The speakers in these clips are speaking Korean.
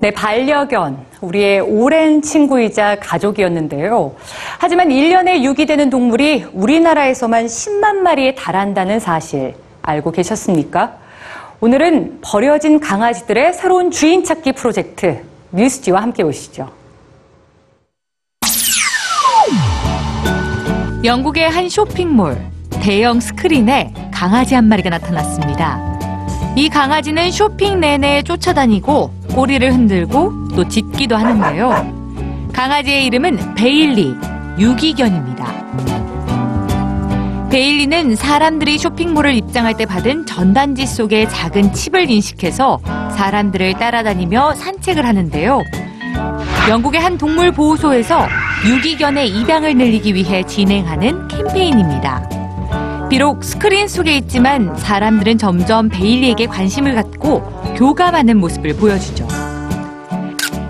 네, 반려견. 우리의 오랜 친구이자 가족이었는데요. 하지만 1년에 유기되는 동물이 우리나라에서만 10만 마리에 달한다는 사실 알고 계셨습니까? 오늘은 버려진 강아지들의 새로운 주인 찾기 프로젝트 뉴스지와 함께 보시죠. 영국의 한 쇼핑몰 대형 스크린에 강아지 한 마리가 나타났습니다. 이 강아지는 쇼핑 내내 쫓아다니고 꼬리를 흔들고 또 짖기도 하는데요. 강아지의 이름은 베일리, 유기견입니다. 베일리는 사람들이 쇼핑몰을 입장할 때 받은 전단지 속의 작은 칩을 인식해서 사람들을 따라다니며 산책을 하는데요. 영국의 한 동물 보호소에서 유기견의 입양을 늘리기 위해 진행하는 캠페인입니다. 비록 스크린 속에 있지만 사람들은 점점 베일리에게 관심을 갖고 교감하는 모습을 보여주죠.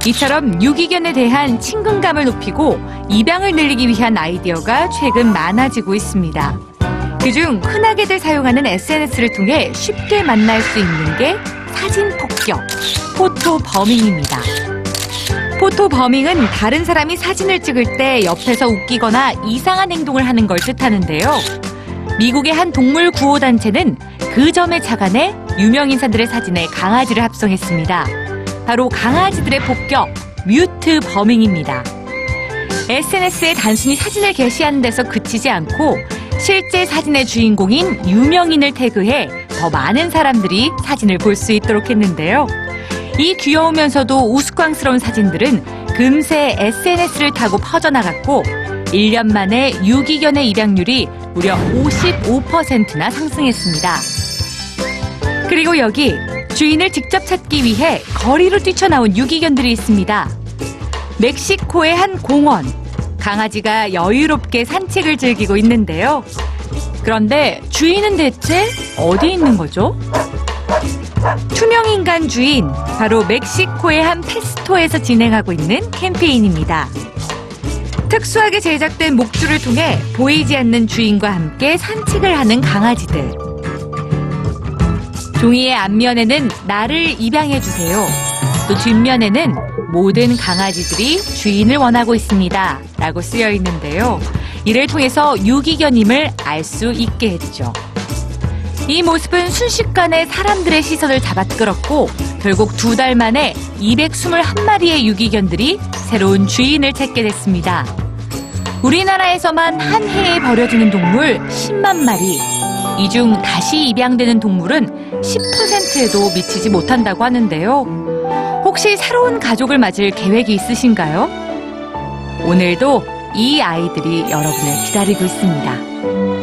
이처럼 유기견에 대한 친근감을 높이고 입양을 늘리기 위한 아이디어가 최근 많아지고 있습니다. 그중 흔하게들 사용하는 SNS를 통해 쉽게 만날 수 있는 게 사진 폭격, photobombing입니다. photobombing은 다른 사람이 사진을 찍을 때 옆에서 웃기거나 이상한 행동을 하는 걸 뜻하는데요. 미국의 한 동물 구호 단체는 그 점에 착안해 유명 인사들의 사진에 강아지를 합성했습니다. 바로 강아지들의 폭격, 뮤트 버밍입니다. SNS에 단순히 사진을 게시하는 데서 그치지 않고 실제 사진의 주인공인 유명인을 태그해 더 많은 사람들이 사진을 볼 수 있도록 했는데요. 이 귀여우면서도 우스꽝스러운 사진들은 금세 SNS를 타고 퍼져나갔고 1년 만에 유기견의 입양률이 무려 55%나 상승했습니다. 그리고 여기 주인을 직접 찾기 위해 거리로 뛰쳐나온 유기견들이 있습니다. 멕시코의 한 공원. 강아지가 여유롭게 산책을 즐기고 있는데요. 그런데 주인은 대체 어디 있는 거죠? 투명인간 주인, 바로 멕시코의 한 페스토에서 진행하고 있는 캠페인입니다. 특수하게 제작된 목줄을 통해 보이지 않는 주인과 함께 산책을 하는 강아지들. 종이의 앞면에는 나를 입양해주세요. 또 뒷면에는 모든 강아지들이 주인을 원하고 있습니다. 라고 쓰여 있는데요. 이를 통해서 유기견임을 알 수 있게 했죠. 이 모습은 순식간에 사람들의 시선을 잡아끌었고 결국 두 달 만에 221마리의 유기견들이 새로운 주인을 찾게 됐습니다. 우리나라에서만 한 해에 버려지는 동물 10만 마리. 이 중 다시 입양되는 동물은 10%에도 미치지 못한다고 하는데요. 혹시 새로운 가족을 맞을 계획이 있으신가요? 오늘도 이 아이들이 여러분을 기다리고 있습니다.